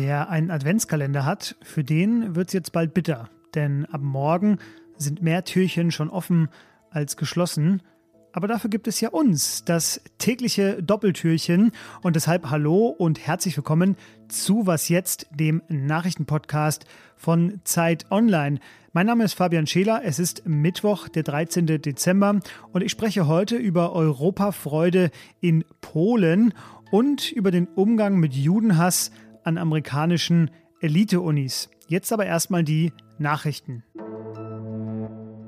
Wer einen Adventskalender hat, für den wird es jetzt bald bitter. Denn ab morgen sind mehr Türchen schon offen als geschlossen. Aber dafür gibt es ja uns, das tägliche Doppeltürchen. Und deshalb hallo und herzlich willkommen zu Was jetzt, dem Nachrichtenpodcast von Zeit Online. Mein Name ist Fabian Scheler, es ist Mittwoch, der 13. Dezember und ich spreche heute über Europafreude in Polen und über den Umgang mit Judenhass an amerikanischen Elite-Unis. Jetzt aber erstmal die Nachrichten.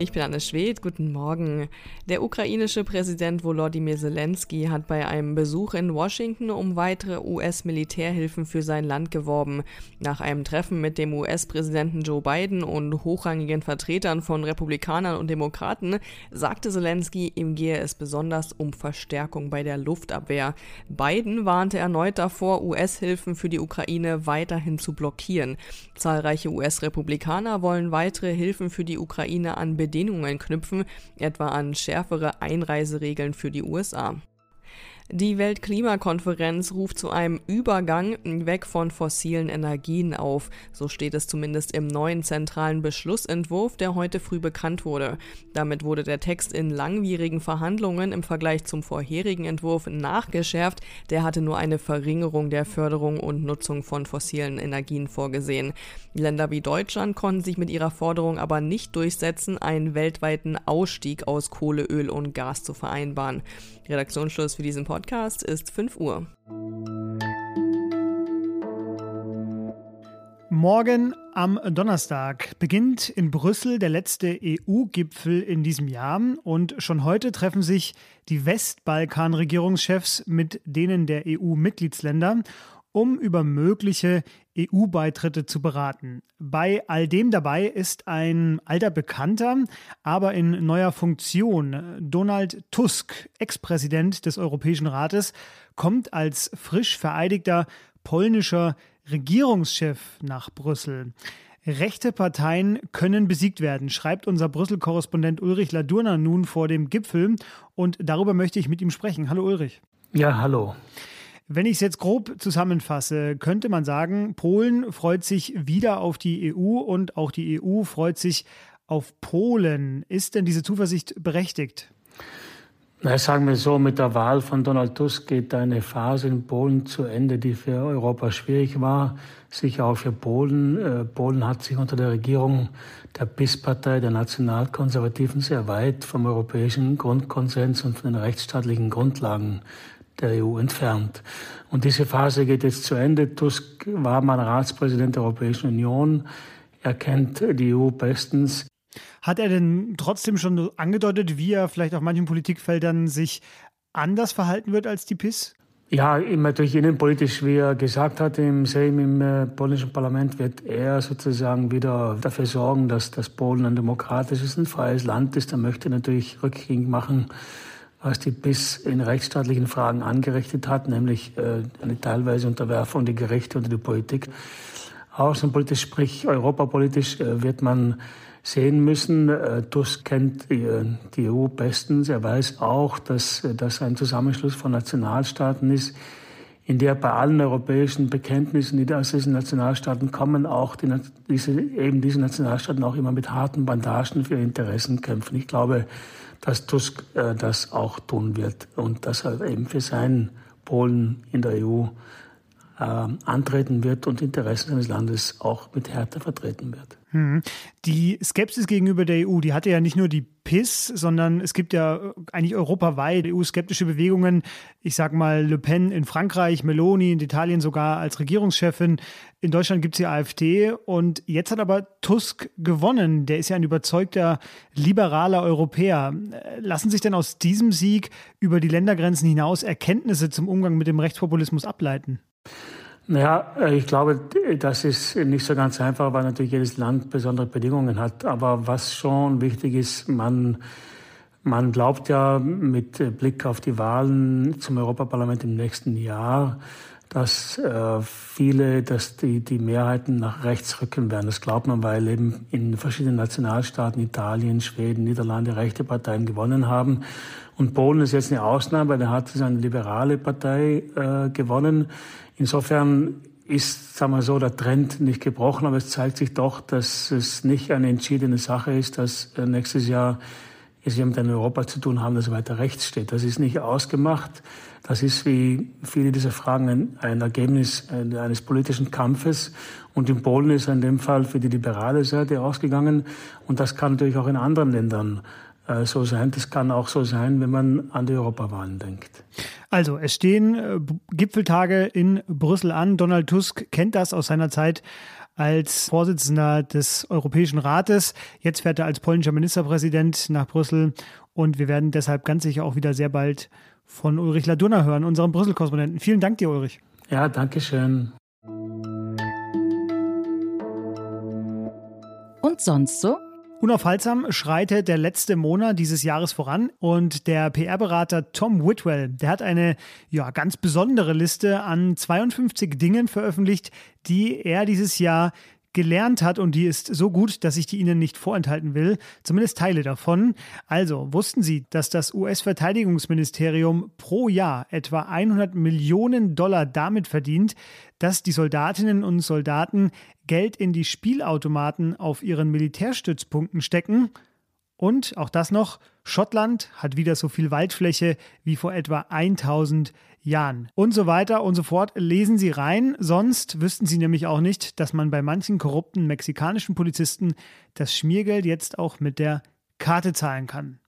Ich bin Anne Schwedt, guten Morgen. Der ukrainische Präsident Volodymyr Zelensky hat bei einem Besuch in Washington um weitere US-Militärhilfen für sein Land geworben. Nach einem Treffen mit dem US-Präsidenten Joe Biden und hochrangigen Vertretern von Republikanern und Demokraten sagte Zelensky, ihm gehe es besonders um Verstärkung bei der Luftabwehr. Biden warnte erneut davor, US-Hilfen für die Ukraine weiterhin zu blockieren. Zahlreiche US-Republikaner wollen weitere Hilfen für die Ukraine an Bedingungen knüpfen, etwa an schärfere Einreiseregeln für die USA. Die Weltklimakonferenz ruft zu einem Übergang weg von fossilen Energien auf. So steht es zumindest im neuen zentralen Beschlussentwurf, der heute früh bekannt wurde. Damit wurde der Text in langwierigen Verhandlungen im Vergleich zum vorherigen Entwurf nachgeschärft. Der hatte nur eine Verringerung der Förderung und Nutzung von fossilen Energien vorgesehen. Länder wie Deutschland konnten sich mit ihrer Forderung aber nicht durchsetzen, einen weltweiten Ausstieg aus Kohle, Öl und Gas zu vereinbaren. Redaktionsschluss für diesen Podcast ist 5 Uhr. Morgen am Donnerstag beginnt in Brüssel der letzte EU-Gipfel in diesem Jahr und schon heute treffen sich die Westbalkan-Regierungschefs mit denen der EU-Mitgliedsländer um über mögliche EU-Beitritte zu beraten. Bei all dem dabei ist ein alter Bekannter, aber in neuer Funktion. Donald Tusk, Ex-Präsident des Europäischen Rates, kommt als frisch vereidigter polnischer Regierungschef nach Brüssel. Rechte Parteien können besiegt werden, schreibt unser Brüssel-Korrespondent Ulrich Ladurner nun vor dem Gipfel. Und darüber möchte ich mit ihm sprechen. Hallo Ulrich. Ja, hallo. Wenn ich es jetzt grob zusammenfasse, könnte man sagen, Polen freut sich wieder auf die EU und auch die EU freut sich auf Polen. Ist denn diese Zuversicht berechtigt? Na, sagen wir so, mit der Wahl von Donald Tusk geht eine Phase in Polen zu Ende, die für Europa schwierig war, sicher auch für Polen. Äh, Polen hat sich unter der Regierung der PIS-Partei, der Nationalkonservativen, sehr weit vom europäischen Grundkonsens und von den rechtsstaatlichen Grundlagen der EU entfernt. Und diese Phase geht jetzt zu Ende. Tusk war mal Ratspräsident der Europäischen Union. Er kennt die EU bestens. Hat er denn trotzdem schon angedeutet, wie er vielleicht auf manchen Politikfeldern sich anders verhalten wird als die PIS? Ja, natürlich innenpolitisch, wie er gesagt hat im Sejm, im äh, polnischen Parlament, wird er sozusagen wieder dafür sorgen, dass das Polen ein demokratisches und freies Land ist. Er möchte natürlich rückgängig machen, was die BIS in rechtsstaatlichen Fragen angerichtet hat, nämlich äh, eine teilweise Unterwerfung der Gerichte und der Politik. Außenpolitisch, sprich europapolitisch, äh, wird man sehen müssen. Äh, Tusk kennt die EU bestens. Er weiß auch, dass das ein Zusammenschluss von Nationalstaaten ist, in der bei allen europäischen Bekenntnissen, die aus diesen Nationalstaaten kommen, auch die, diese, eben diese Nationalstaaten auch immer mit harten Bandagen für Interessen kämpfen. Ich glaube, dass Tusk äh, das auch tun wird und dass er eben für seinen Polen in der EU antreten wird und Interessen seines Landes auch mit Härte vertreten wird. Hm. Die Skepsis gegenüber der EU, die hatte ja nicht nur die PIS, sondern es gibt ja eigentlich europaweit EU-skeptische Bewegungen. Ich sag mal Le Pen in Frankreich, Meloni in Italien sogar als Regierungschefin. In Deutschland gibt es die AfD und jetzt hat aber Tusk gewonnen. Der ist ja ein überzeugter liberaler Europäer. Lassen sich denn aus diesem Sieg über die Ländergrenzen hinaus Erkenntnisse zum Umgang mit dem Rechtspopulismus ableiten? Naja, äh, ich glaube, das ist nicht so ganz einfach, weil natürlich jedes Land besondere Bedingungen hat. Aber was schon wichtig ist, man, man glaubt ja mit Blick auf die Wahlen zum Europaparlament im nächsten Jahr, dass äh, viele, dass die, die Mehrheiten nach rechts rücken werden. Das glaubt man, weil eben in verschiedenen Nationalstaaten, Italien, Schweden, Niederlande, rechte Parteien gewonnen haben. Und Polen ist jetzt eine Ausnahme, weil da hat es eine liberale Partei äh, gewonnen. Insofern ist, sagen wir so, der Trend nicht gebrochen, aber es zeigt sich doch, dass es nicht eine entschiedene Sache ist, dass äh, nächstes Jahr es hier mit einem Europa zu tun haben, das weiter rechts steht. Das ist nicht ausgemacht. Das ist wie viele dieser Fragen ein, ein Ergebnis eines politischen Kampfes. Und in Polen ist er in dem Fall für die liberale Seite ausgegangen. Und das kann natürlich auch in anderen Ländern äh, so sein. Das kann auch so sein, wenn man an die Europawahlen denkt. Also, es stehen äh, Gipfeltage in Brüssel an. Donald Tusk kennt das aus seiner Zeit als Vorsitzender des Europäischen Rates. Jetzt fährt er als polnischer Ministerpräsident nach Brüssel und wir werden deshalb ganz sicher auch wieder sehr bald von Ulrich Ladurner hören, unserem Brüssel-Korrespondenten. Vielen Dank dir, Ulrich. Ja, danke schön. Und sonst so? Unaufhaltsam schreitet der letzte Monat dieses Jahres voran und der PR-Berater Tom Whitwell, der hat eine ja, ganz besondere Liste an 52 Dingen veröffentlicht, die er dieses Jahr gelernt hat und die ist so gut, dass ich die Ihnen nicht vorenthalten will, zumindest Teile davon. Also, wussten Sie, dass das US-Verteidigungsministerium pro Jahr etwa 100 Millionen Dollar damit verdient, dass die Soldatinnen und Soldaten Geld in die Spielautomaten auf ihren Militärstützpunkten stecken? Und auch das noch, Schottland hat wieder so viel Waldfläche wie vor etwa 1000 Jahren. Und so weiter und so fort. Lesen Sie rein, sonst wüssten Sie nämlich auch nicht, dass man bei manchen korrupten mexikanischen Polizisten das Schmiergeld jetzt auch mit der Karte zahlen kann.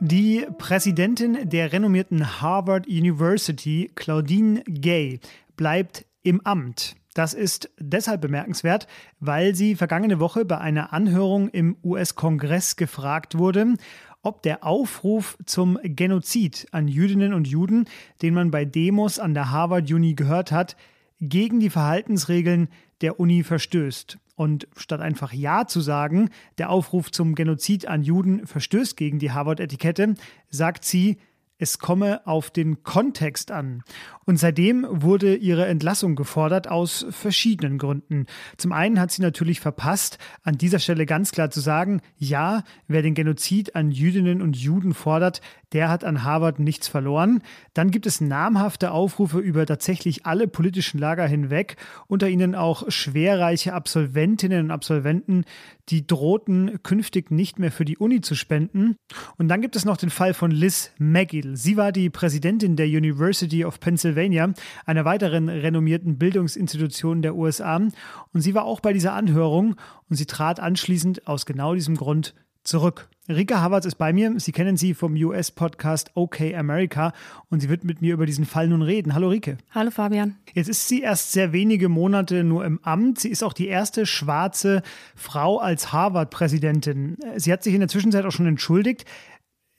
Die Präsidentin der renommierten Harvard University, Claudine Gay, bleibt im Amt. Das ist deshalb bemerkenswert, weil sie vergangene Woche bei einer Anhörung im US-Kongress gefragt wurde, ob der Aufruf zum Genozid an Jüdinnen und Juden, den man bei Demos an der Harvard Uni gehört hat, gegen die Verhaltensregeln der Uni verstößt. Und statt einfach Ja zu sagen, der Aufruf zum Genozid an Juden verstößt gegen die Harvard-Etikette, sagt sie, es komme auf den Kontext an. Und seitdem wurde ihre Entlassung gefordert aus verschiedenen Gründen. Zum einen hat sie natürlich verpasst, an dieser Stelle ganz klar zu sagen, ja, wer den Genozid an Jüdinnen und Juden fordert, der hat an Harvard nichts verloren. Dann gibt es namhafte Aufrufe über tatsächlich alle politischen Lager hinweg, unter ihnen auch schwerreiche Absolventinnen und Absolventen, die drohten künftig nicht mehr für die Uni zu spenden. Und dann gibt es noch den Fall von Liz McGill. Sie war die Präsidentin der University of Pennsylvania, einer weiteren renommierten Bildungsinstitution der USA. Und sie war auch bei dieser Anhörung und sie trat anschließend aus genau diesem Grund zurück. Rika Havertz ist bei mir. Sie kennen sie vom US-Podcast OK America und sie wird mit mir über diesen Fall nun reden. Hallo Rike. Hallo Fabian. Jetzt ist sie erst sehr wenige Monate nur im Amt. Sie ist auch die erste schwarze Frau als Harvard-Präsidentin. Sie hat sich in der Zwischenzeit auch schon entschuldigt.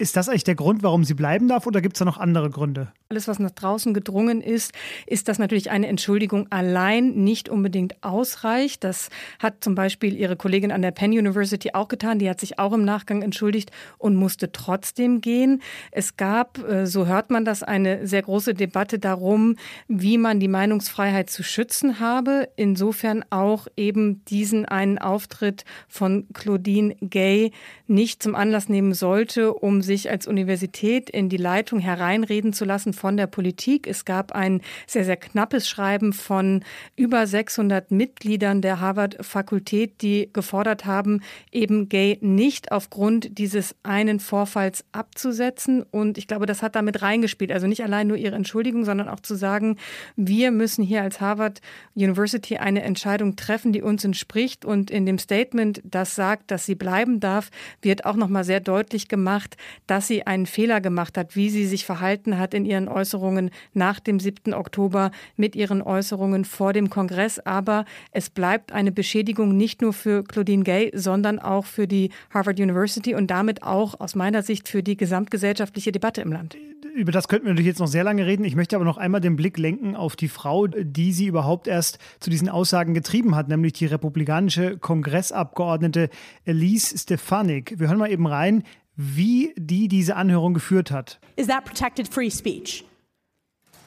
Ist das eigentlich der Grund, warum sie bleiben darf oder gibt es da noch andere Gründe? Alles, was nach draußen gedrungen ist, ist, dass natürlich eine Entschuldigung allein nicht unbedingt ausreicht. Das hat zum Beispiel ihre Kollegin an der Penn University auch getan. Die hat sich auch im Nachgang entschuldigt und musste trotzdem gehen. Es gab, äh, so hört man das, eine sehr große Debatte darum, wie man die Meinungsfreiheit zu schützen habe. Insofern auch eben diesen einen Auftritt von Claudine Gay nicht zum Anlass nehmen sollte, um sich als Universität in die Leitung hereinreden zu lassen von der Politik. Es gab ein sehr, sehr knappes Schreiben von über 600 Mitgliedern der Harvard-Fakultät, die gefordert haben, eben Gay nicht aufgrund dieses einen Vorfalls abzusetzen. Und ich glaube, das hat damit reingespielt. Also nicht allein nur ihre Entschuldigung, sondern auch zu sagen, wir müssen hier als Harvard University eine Entscheidung treffen, die uns entspricht. Und in dem Statement, das sagt, dass sie bleiben darf, wird auch nochmal sehr deutlich gemacht, dass sie einen Fehler gemacht hat, wie sie sich verhalten hat in ihren Äußerungen nach dem 7. Oktober, mit ihren Äußerungen vor dem Kongress. Aber es bleibt eine Beschädigung nicht nur für Claudine Gay, sondern auch für die Harvard University und damit auch aus meiner Sicht für die gesamtgesellschaftliche Debatte im Land über das könnten wir natürlich jetzt noch sehr lange reden. Ich möchte aber noch einmal den Blick lenken auf die Frau, die sie überhaupt erst zu diesen Aussagen getrieben hat, nämlich die republikanische Kongressabgeordnete Elise Stefanik. Wir hören mal eben rein, wie die diese Anhörung geführt hat. Is that protected free speech?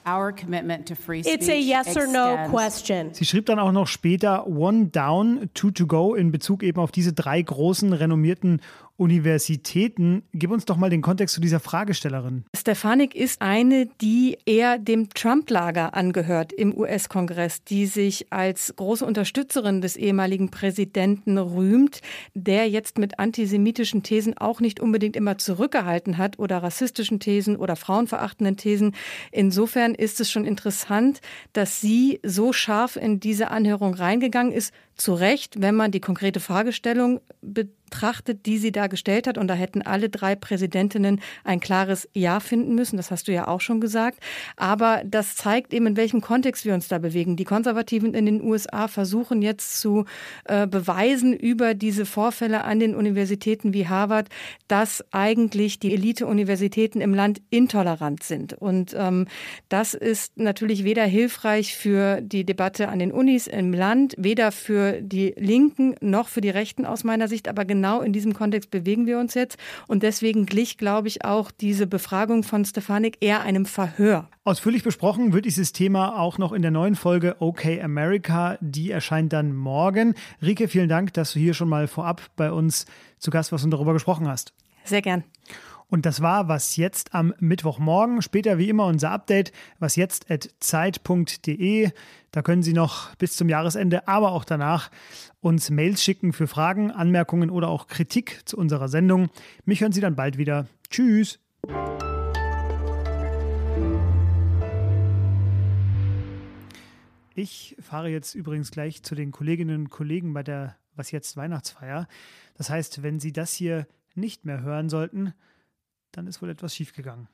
Our commitment to free speech It's a yes or no question. Sie schrieb dann auch noch später One Down, Two to Go in Bezug eben auf diese drei großen renommierten Universitäten. Gib uns doch mal den Kontext zu dieser Fragestellerin. Stefanik ist eine, die eher dem Trump-Lager angehört im US-Kongress, die sich als große Unterstützerin des ehemaligen Präsidenten rühmt, der jetzt mit antisemitischen Thesen auch nicht unbedingt immer zurückgehalten hat oder rassistischen Thesen oder frauenverachtenden Thesen. Insofern ist es schon interessant, dass sie so scharf in diese Anhörung reingegangen ist. Zu Recht, wenn man die konkrete Fragestellung betrachtet, die sie da gestellt hat. Und da hätten alle drei Präsidentinnen ein klares Ja finden müssen. Das hast du ja auch schon gesagt. Aber das zeigt eben, in welchem Kontext wir uns da bewegen. Die Konservativen in den USA versuchen jetzt zu äh, beweisen über diese Vorfälle an den Universitäten wie Harvard, dass eigentlich die Elite-Universitäten im Land intolerant sind. Und ähm, das ist natürlich weder hilfreich für die Debatte an den Unis im Land, weder für die Linken noch für die Rechten aus meiner Sicht, aber genau in diesem Kontext bewegen wir uns jetzt. Und deswegen glich, glaube ich, auch diese Befragung von Stefanik eher einem Verhör. Ausführlich besprochen wird dieses Thema auch noch in der neuen Folge OK America. Die erscheint dann morgen. Rike, vielen Dank, dass du hier schon mal vorab bei uns zu Gast warst und darüber gesprochen hast. Sehr gern. Und das war was jetzt am Mittwochmorgen. Später wie immer unser Update, was jetzt at zeit.de. Da können Sie noch bis zum Jahresende, aber auch danach uns Mails schicken für Fragen, Anmerkungen oder auch Kritik zu unserer Sendung. Mich hören Sie dann bald wieder. Tschüss. Ich fahre jetzt übrigens gleich zu den Kolleginnen und Kollegen bei der Was jetzt Weihnachtsfeier. Das heißt, wenn Sie das hier nicht mehr hören sollten, dann ist wohl etwas schiefgegangen.